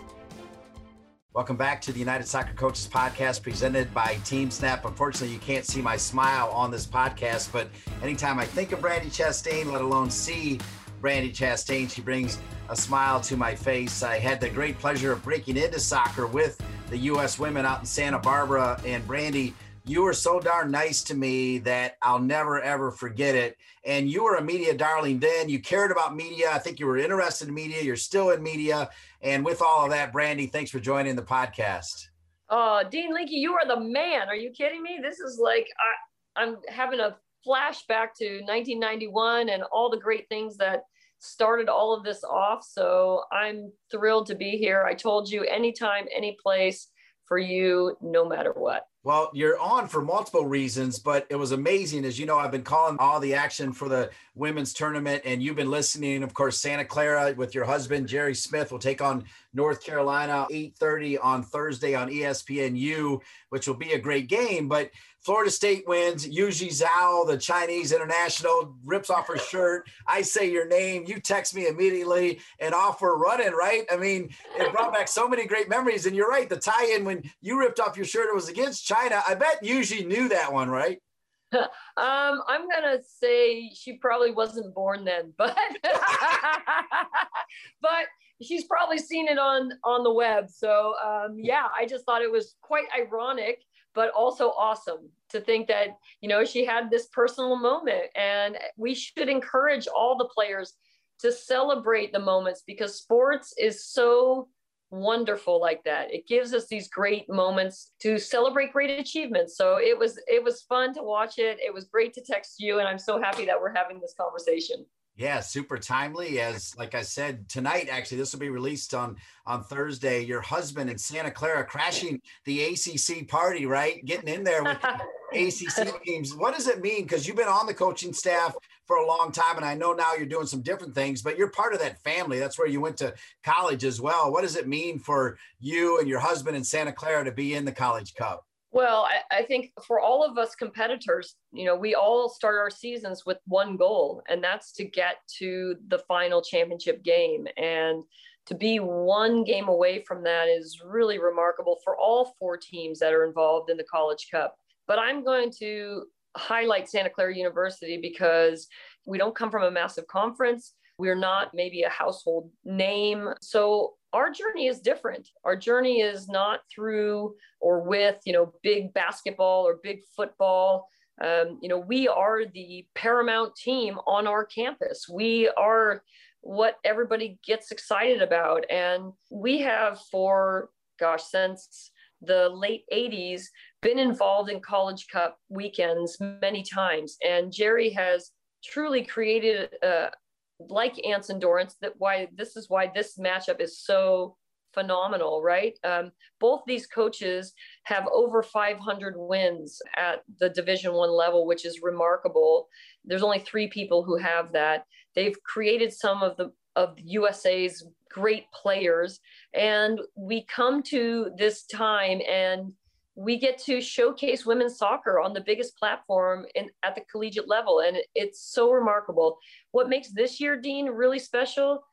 Welcome back to the United Soccer Coaches Podcast presented by Team Snap. Unfortunately, you can't see my smile on this podcast, but anytime I think of Brandi Chastain, let alone see Brandi Chastain, she brings a smile to my face. I had the great pleasure of breaking into soccer with the U.S. women out in Santa Barbara. And Brandi, you were so darn nice to me that I'll never, ever forget it. And you were a media darling then. You cared about media. I think you were interested in media. You're still in media and with all of that, Brandi, thanks for joining the podcast.
Oh, Dean Linky, you are the man. Are you kidding me? This is like I, I'm having a flashback to 1991 and all the great things that started all of this off. So I'm thrilled to be here. I told you anytime, any place for you, no matter what.
Well, you're on for multiple reasons, but it was amazing. As you know, I've been calling all the action for the women's tournament, and you've been listening. Of course, Santa Clara with your husband Jerry Smith will take on North Carolina 8:30 on Thursday on ESPNU, which will be a great game. But Florida State wins. Yujie Zhao, the Chinese international, rips off her shirt. I say your name. You text me immediately and off we're running, right? I mean, it brought back so many great memories. And you're right, the tie in when you ripped off your shirt, it was against China. I bet Yuji knew that one, right?
um, I'm gonna say she probably wasn't born then, but but she's probably seen it on on the web. So um, yeah, I just thought it was quite ironic but also awesome to think that you know she had this personal moment. And we should encourage all the players to celebrate the moments because sports is so wonderful like that. It gives us these great moments to celebrate great achievements. So it was it was fun to watch it. It was great to text you. And i'm so happy that we're having this conversation
yeah, super timely. As like I said tonight, actually, this will be released on on Thursday. Your husband in Santa Clara crashing the ACC party, right? Getting in there with ACC teams. What does it mean? Because you've been on the coaching staff for a long time, and I know now you're doing some different things, but you're part of that family. That's where you went to college as well. What does it mean for you and your husband in Santa Clara to be in the College Cup?
Well, I, I, think for all of us competitors, you know, we all start our seasons with one goal, and that's to get to the final championship game. And to be one game away from that is really remarkable for all four teams that are involved in the College Cup. But I'm going to highlight Santa Clara University because we don't come from a massive conference. We're not maybe a household name. So our journey is different. Our journey is not through or with, you know, big basketball or big football. Um, you know, we are the paramount team on our campus. We are what everybody gets excited about. And we have for, gosh, since the late 80s, been involved in College Cup weekends many times. And Jerry has truly created a, like Anson Dorrance, that why this is why this matchup is so phenomenal, right? Um, both these coaches have over 500 wins at the Division One level, which is remarkable. There's only three people who have that. They've created some of the of USA's great players, and we come to this time and we get to showcase women's soccer on the biggest platform in, at the collegiate level. And it's so remarkable. What makes this year, Dean, really special?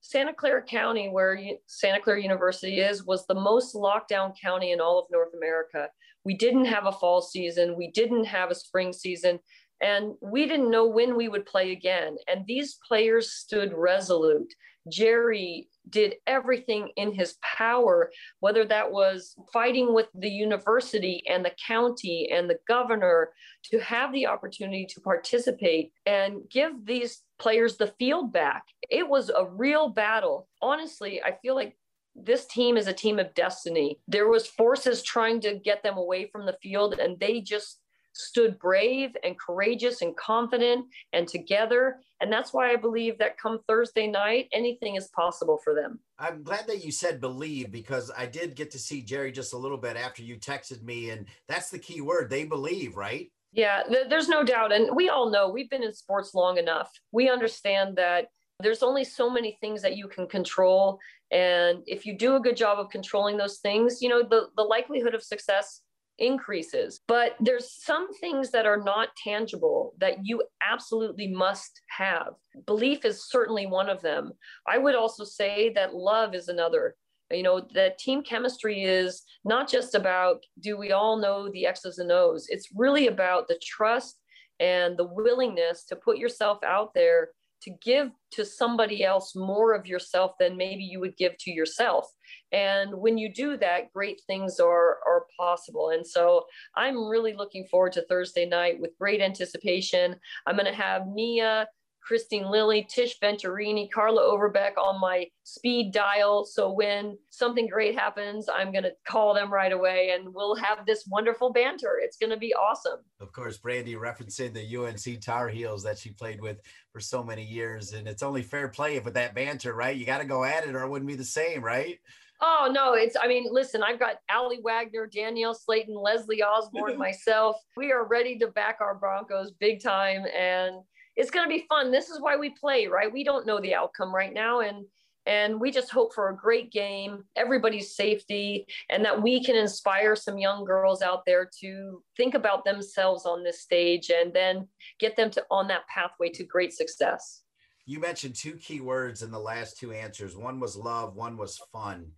Santa Clara County, where Santa Clara University is, was the most lockdown county in all of North America. We didn't have a fall season, we didn't have a spring season, and we didn't know when we would play again. And these players stood resolute. Jerry did everything in his power, whether that was fighting with the university and the county and the governor to have the opportunity to participate and give these players the field back. It was a real battle. Honestly, I feel like this team is a team of destiny. There was forces trying to get them away from the field and they just stood brave and courageous and confident and together. And that's why I believe that come Thursday night, anything is possible for them.
I'm glad that you said believe because I did get to see Jerry just a little bit after you texted me. And that's the key word they believe, right?
Yeah, th- there's no doubt. And we all know we've been in sports long enough. We understand that there's only so many things that you can control. And if you do a good job of controlling those things, you know, the, the likelihood of success increases. But there's some things that are not tangible that you absolutely must have. Belief is certainly one of them. I would also say that love is another. You know, that team chemistry is not just about do we all know the X's and O's? It's really about the trust and the willingness to put yourself out there to give to somebody else more of yourself than maybe you would give to yourself. And when you do that great things are are possible. And so i'm really looking forward to thursday night with great anticipation. I'm going to have mia Kristine Lilly, Tish Venturini, Carla Overbeck on my speed dial. So when something great happens, I'm going to call them right away and we'll have this wonderful banter. It's going to be awesome.
Of course, Brandi referencing the UNC Tar Heels that she played with for so many years. And it's only fair play with that banter, right? You got to go at it or it wouldn't be the same, right?
Oh no, it's I mean, listen, I've got Aly Wagner, Danielle Slaton, Leslie Osborne, myself. We are ready to back our Broncos big time and it's going to be fun. This is why we play, right? We don't know the outcome right now and and we just hope for a great game, everybody's safety, and that we can inspire some young girls out there to think about themselves on this stage and then get them to on that pathway to great success.
You mentioned two key words in the last two answers. One was love, one was fun.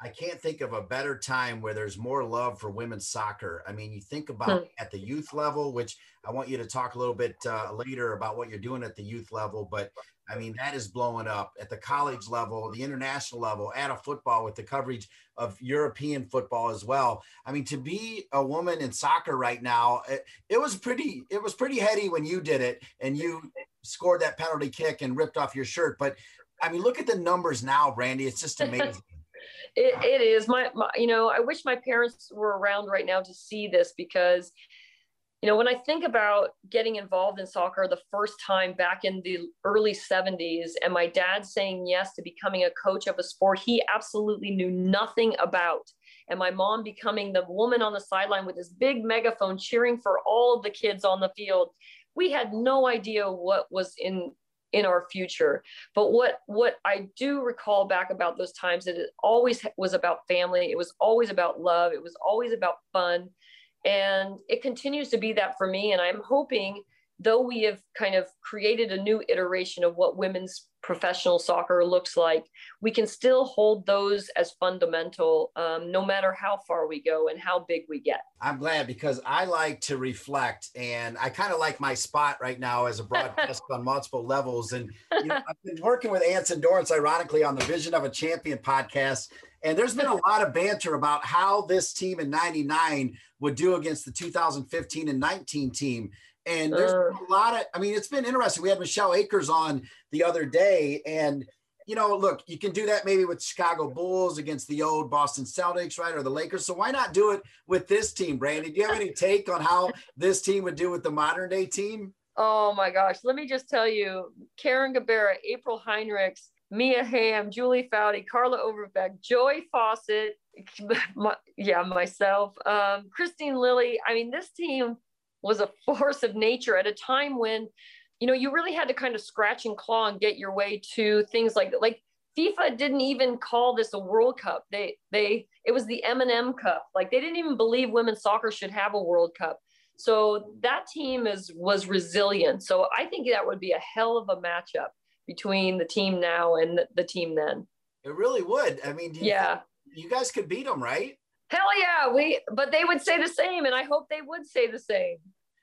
I can't think of a better time where there's more love for women's soccer. I mean, you think about hmm. at the youth level, which I want you to talk a little bit uh, later about what you're doing at the youth level, but I mean, that is blowing up at the college level, the international level, at a football with the coverage of European football as well. I mean, to be a woman in soccer right now, it, it was pretty, it was pretty heady when you did it and you scored that penalty kick and ripped off your shirt. But I mean, look at the numbers now, Brandi. It's just amazing.
It, it is. My, my, you know, I wish my parents were around right now to see this because you know, when I think about getting involved in soccer the first time back in the early 70s and my dad saying yes to becoming a coach of a sport he absolutely knew nothing about, and my mom becoming the woman on the sideline with this big megaphone cheering for all of the kids on the field, we had no idea what was in in our future. But what what i do recall back about those times that it always was about family. It was always about love. It was always about fun. And it continues to be that for me. And I'm hoping, though we have kind of created a new iteration of what women's professional soccer looks like, we can still hold those as fundamental um, no matter how far we go and how big we get.
I'm glad because I like to reflect and I kind of like my spot right now as a broadcast on multiple levels. And you know, I've been working with Anson Dorrance, ironically, on the Vision of a Champion podcast. And there's been a lot of banter about how this team in 99 would do against the 2015 and 19 team. And there's uh, a lot of, I mean, it's been interesting. We had Michelle Akers on the other day, and you know, look, you can do that maybe with Chicago Bulls against the old Boston Celtics, right, or the Lakers. So why not do it with this team, Brandi? Do you have any take on how this team would do with the modern day team?
Oh my gosh, let me just tell you, Karen Gabarra, April Heinrichs, Mia Hamm, Julie Foudy, Carla Overbeck, Joy Fawcett, my, yeah, myself, um, Kristine Lilly. I mean, this team was a force of nature at a time when, you know, you really had to kind of scratch and claw and get your way to things like like FIFA didn't even call this a World Cup. They they it was the M&M Cup. Like they didn't even believe women's soccer should have a World Cup. So that team is was resilient. So I think that would be a hell of a matchup between the team now and the, the team then.
It really would. I mean, yeah, you guys could beat them, right?
Hell yeah, we. But they would say the same, and I hope they would say the same,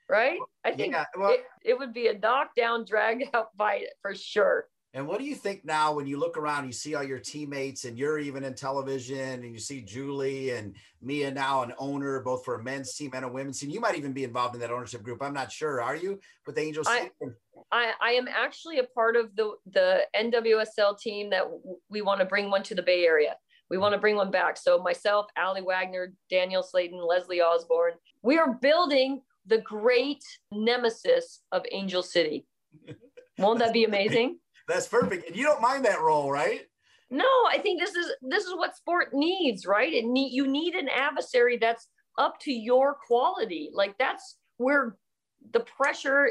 right? I think yeah, well, it, it would be a knockdown, drag out fight for sure.
And what do you think now when you look around, you see all your teammates and you're even in television and you see Julie and Mia now an owner both for a men's team and a women's team. You might even be involved in that ownership group. I'm not sure. Are you with the Angels?
I, I, I, am actually a part of the, the NWSL team that we want to bring one to the Bay Area. We want to bring one back. So myself, Aly Wagner, Danielle Slaton, Leslie Osborne, we are building the great nemesis of Angel City. Won't that be amazing?
That's perfect. And you don't mind that role, right?
No, I think this is this is what sport needs, right? It need you need an adversary that's up to your quality. Like that's where the pressure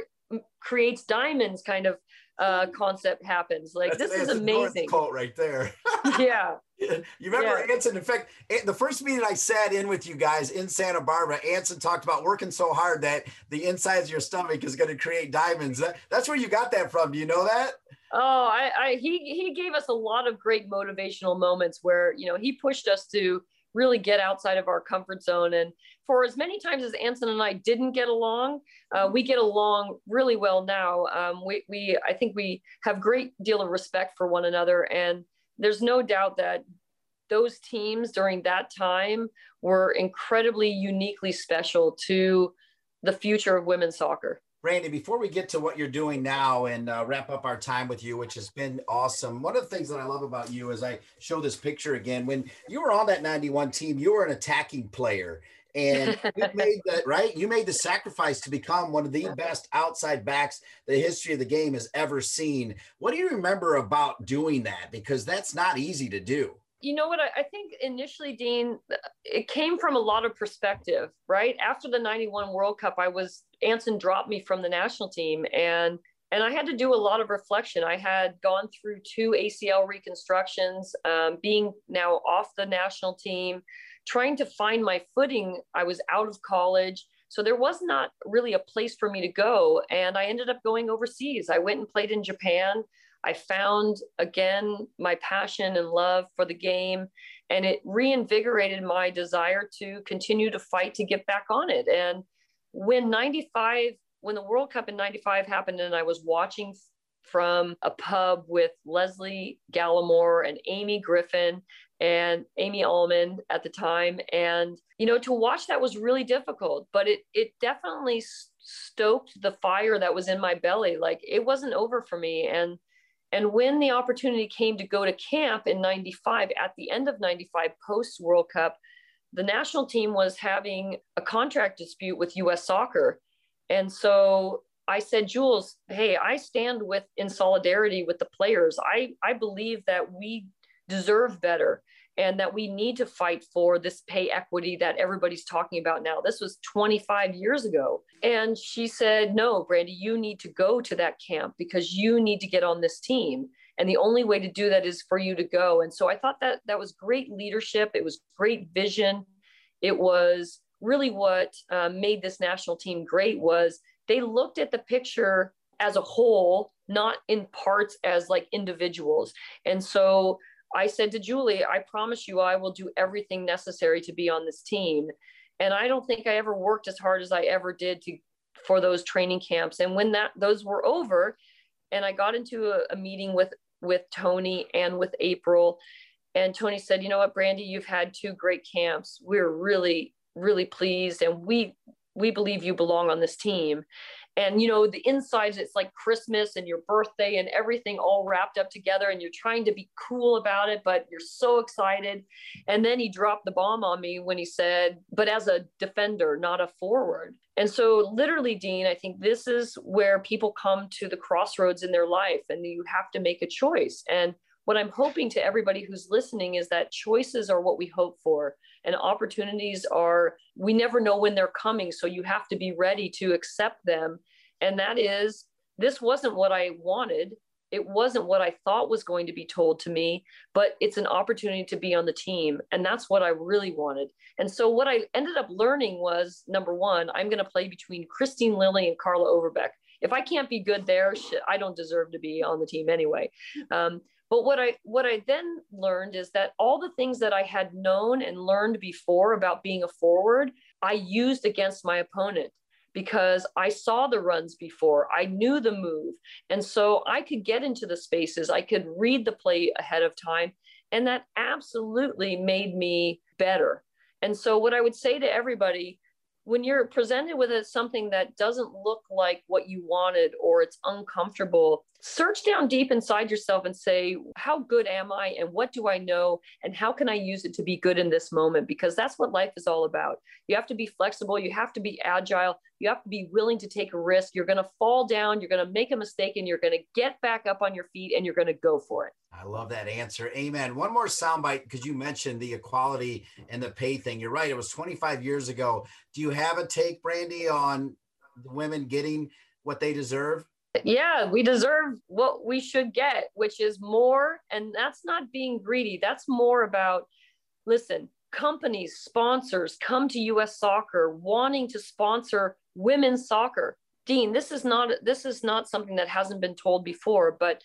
creates diamonds kind of uh concept happens. Like that's this is amazing.
Quote right there.
yeah.
You remember yeah. Anson? In fact, the first meeting I sat in with you guys in Santa Barbara, Anson talked about working so hard that the insides of your stomach is going to create diamonds. That, that's where you got that from. Do you know that?
Oh, I, I he he gave us a lot of great motivational moments where you know he pushed us to really get outside of our comfort zone. And for as many times as Anson and I didn't get along, uh, we get along really well now. Um, we we I think we have great deal of respect for one another, and there's no doubt that those teams during that time were incredibly uniquely special to the future of women's soccer.
Brandi, before we get to what you're doing now and uh, wrap up our time with you, which has been awesome, one of the things that I love about you is I show this picture again. When you were on that 91 team, you were an attacking player. And you made that right. You made the sacrifice to become one of the best outside backs the history of the game has ever seen. What do you remember about doing that? Because that's not easy to do.
you know what? I, I, think initially, Dean, it came from a lot of perspective, right? After the 91 World Cup, I was, Anson dropped me from the national team and and I had to do a lot of reflection. I had gone through two ACL reconstructions, um, being now off the national team, trying to find my footing. I was out of college. So there was not really a place for me to go. And I ended up going overseas. I went and played in Japan. I found again my passion and love for the game, and it reinvigorated my desire to continue to fight to get back on it. And when 95, when the World Cup in 95 happened, and I was watching from a pub with Lesle Gallimore and Amy Griffin and Amy Allmann at the time. And, you know, to watch that was really difficult, but it, it definitely stoked the fire that was in my belly. Like it wasn't over for me. And and when the opportunity came to go to camp in 95, at the end of 95, post World Cup, the national team was having a contract dispute with US soccer. And so I said, Jules, hey, I stand with in solidarity with the players. I, I believe that we deserve better and that we need to fight for this pay equity that everybody's talking about now. This was 25 years ago. And she said, No, Brandi, you need to go to that camp because you need to get on this team. And the only way to do that is for you to go. And so I thought that that was great leadership. It was great vision. It was really what um, made this national team great was they looked at the picture as a whole, not in parts as like individuals. And so I said to Julie, I promise you, I will do everything necessary to be on this team. And I don't think I ever worked as hard as I ever did to for those training camps. And when that those were over, and I got into a, a meeting with with Tony and with April, and Tony said, "You know what, Brandi, you've had two great camps. We're really really pleased, and we we believe you belong on this team." And you know the insides it's like christmas and your birthday and everything all wrapped up together and you're trying to be cool about it but you're so excited. And then he dropped the bomb on me when he said but as a defender not a forward. And so literally dean i think this is where people come to the crossroads in their life and you have to make a choice. And what i'm hoping to everybody who's listening is that choices are what we hope for and opportunities are we never know when they're coming so you have to be ready to accept them. And that is this wasn't what i wanted. It wasn't what i thought was going to be told to me but it's an opportunity to be on the team and that's what i really wanted. And so what i ended up learning was number one i'm going to play between Kristine Lilly and carla overbeck. If i can't be good there i don't deserve to be on the team anyway. Um, but what I what I then learned is that all the things that I had known and learned before about being a forward, I used against my opponent because I saw the runs before. I knew the move. And so I could get into the spaces. I could read the play ahead of time. And that absolutely made me better. And so what I would say to everybody when you're presented with a, something that doesn't look like what you wanted or it's uncomfortable, search down deep inside yourself and say, How good am I? And what do I know? And how can I use it to be good in this moment? Because that's what life is all about. You have to be flexible, you have to be agile, you have to be willing to take a risk. You're going to fall down, you're going to make a mistake, and you're going to get back up on your feet and you're going to go for it.
I love that answer. Amen. One more soundbite because you mentioned the equality and the pay thing. You're right. It was 25 years ago. Do you have a take, Brandi, on women getting what they deserve?
Yeah, we deserve what we should get, which is more. And that's not being greedy. That's more about, listen, companies, sponsors come to US soccer wanting to sponsor women's soccer. Dean, this is not this is not something that hasn't been told before, but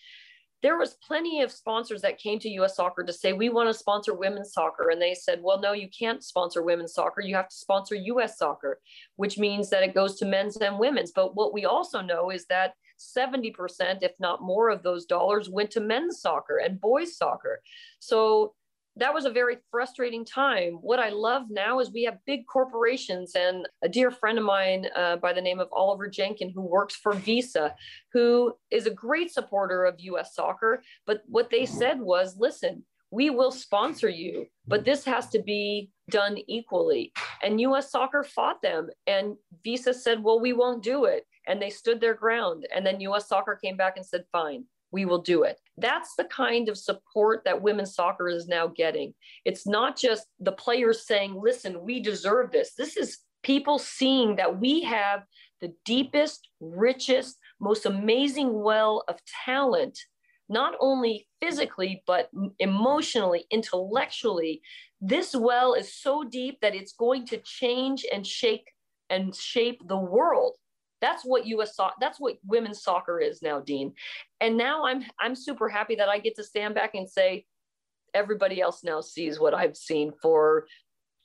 there was plenty of sponsors that came to US soccer to say we want to sponsor women's soccer. And they said well no you can't sponsor women's soccer. You have to sponsor US soccer which means that it goes to men's and women's. But what we also know is that 70% if not more of those dollars went to men's soccer and boys soccer. So that was a very frustrating time. What I love now is we have big corporations, and a dear friend of mine uh, by the name of Oliver Jenkin, who works for Visa, who is a great supporter of US soccer. But what they said was listen, we will sponsor you, but this has to be done equally. And US soccer fought them, and Visa said, well, we won't do it. And they stood their ground. And then US soccer came back and said, fine, we will do it. That's the kind of support that women's soccer is now getting. It's not just the players saying, listen, we deserve this. This is people seeing that we have the deepest, richest, most amazing well of talent, not only physically, but emotionally, intellectually. This well is so deep that it's going to change and shake and shape the world. That's what US so- that's what women's soccer is now, Dean. And now I'm I'm super happy that I get to stand back and say everybody else now sees what I've seen for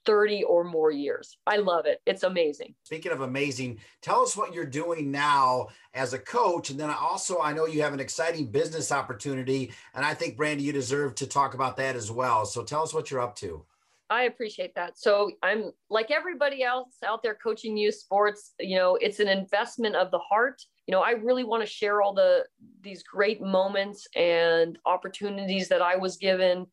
30 or more years. I love it. It's amazing.
Speaking of amazing, tell us what you're doing now as a coach. And then also, I know you have an exciting business opportunity. And I think, Brandi, you deserve to talk about that as well. So tell us what you're up to.
I appreciate that. So I'm like everybody else out there coaching youth sports, you know, it's an investment of the heart. You know, I really want to share all the these great moments and opportunities that I was given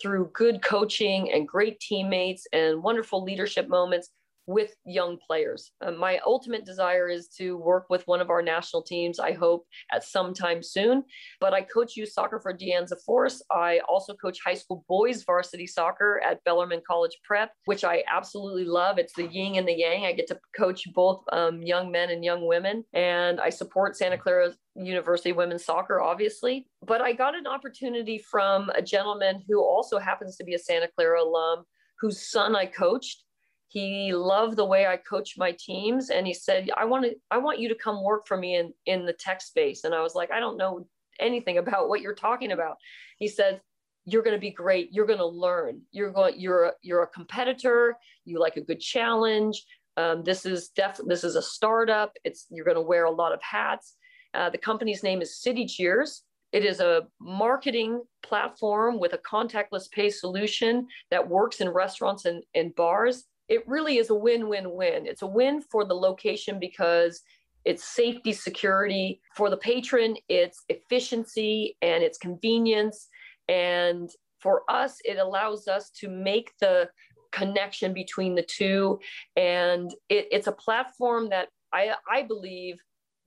through good coaching and great teammates and wonderful leadership moments with young players. Um, my ultimate desire is to work with one of our national teams, I hope at some time soon. But I coach youth soccer for De Anza Force. I also coach high school boys varsity soccer at Bellarmine College Prep, which I absolutely love. It's the yin and the yang. I get to coach both um, young men and young women. And I support Santa Clara University women's soccer, obviously. But I got an opportunity from a gentleman who also happens to be a Santa Clara alum, whose son I coached he loved the way I coached my teams and he said, I want to, I want you to come work for me in, in the tech space. And I was like, I don't know anything about what you're talking about. He said, you're going to be great. You're going to learn. You're going, you're, a, you're a competitor. You like a good challenge. Um, this is definitely, this is a startup. It's, you're going to wear a lot of hats. Uh, the company's name is City Cheers. It is a marketing platform with a contactless pay solution that works in restaurants and, and bars it really is a win-win-win. It's a win for the location because it's safety, security for the patron, it's efficiency and it's convenience. And for us, it allows us to make the connection between the two. And it, it's a platform that I, I believe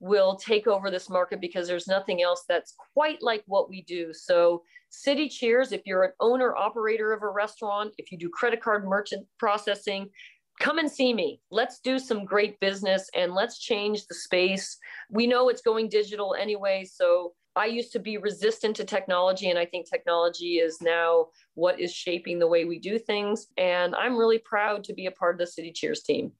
will take over this market because there's nothing else that's quite like what we do. So, City Cheers, if you're an owner operator of a restaurant, if you do credit card merchant processing, come and see me. Let's do some great business and let's change the space. We know it's going digital anyway. So, I used to be resistant to technology, and I think technology is now what is shaping the way we do things. And I'm really proud to be a part of the City Cheers team.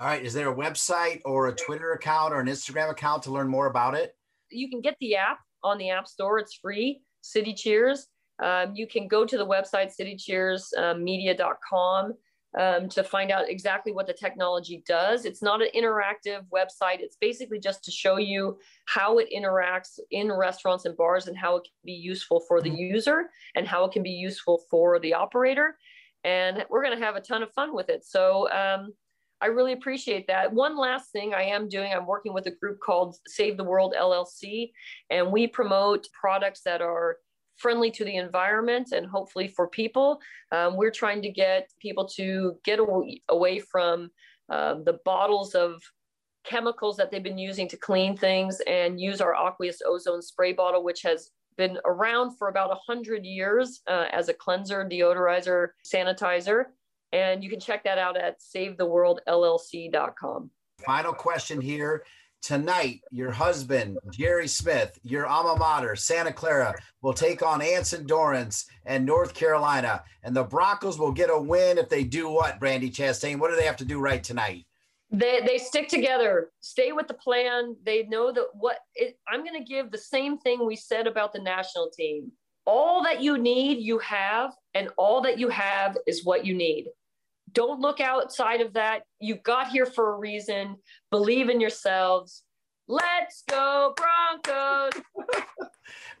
All right. Is there a website or a Twitter account or an Instagram account to learn more about it?
You can get the app on the App Store. It's free, City Cheers. Um, you can go to the website, citycheersmedia.com, um, to find out exactly what the technology does. It's not an interactive website. It's basically just to show you how it interacts in restaurants and bars and how it can be useful for the user and how it can be useful for the operator. And we're going to have a ton of fun with it. So, um, I really appreciate that. One last thing I am doing, I'm working with a group called Save the World LLC, and we promote products that are friendly to the environment and hopefully for people. Um, we're trying to get people to get away from um, the bottles of chemicals that they've been using to clean things and use our aqueous ozone spray bottle, which has been around for about 100 years uh, as a cleanser, deodorizer, sanitizer. And you can check that out at savetheworldllc.com.
Final question here. Tonight, your husband, Jerry Smith, your alma mater, Santa Clara, will take on Anson Dorrance and North Carolina. And the Broncos will get a win if they do what, Brandi Chastain? What do they have to do right tonight?
They, they stick together, stay with the plan. They know that what it, I'm going to give the same thing we said about the national team. All that you need, you have, and all that you have is what you need. Don't look outside of that. You got here for a reason. Believe in yourselves. Let's go, Broncos.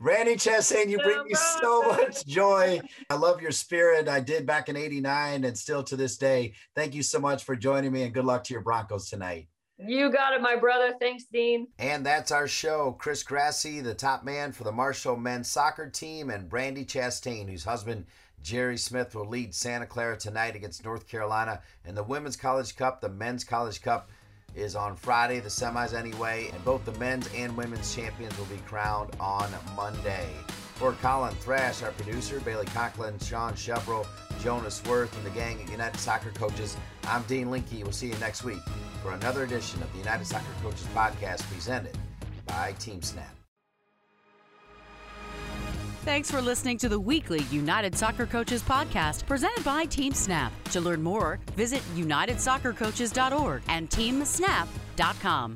Brandi Chastain, you bring me so much joy. I love your spirit. I did back in 89 and still to this day. Thank you so much for joining me and good luck to your Broncos tonight.
You got it, my brother. Thanks, Dean.
And that's our show. Chris Grassie, the top man for the Marshall men's soccer team, and Brandi Chastain, whose husband Jerry Smith will lead Santa Clara tonight against North Carolina in the Women's College Cup, the Men's College Cup is on Friday, the semis anyway, and both the men's and women's champions will be crowned on Monday. For Colin Thrash, our producer, Bailey Conklin, Sean Chevrolet, Jonas Worth, and the gang at United Soccer Coaches, I'm Dean Linke. We'll see you next week for another edition of the United Soccer Coaches Podcast presented by Team Snap.
Thanks for listening to the weekly United Soccer Coaches podcast presented by Team Snap. To learn more, visit unitedsoccercoaches.org and teamsnap.com.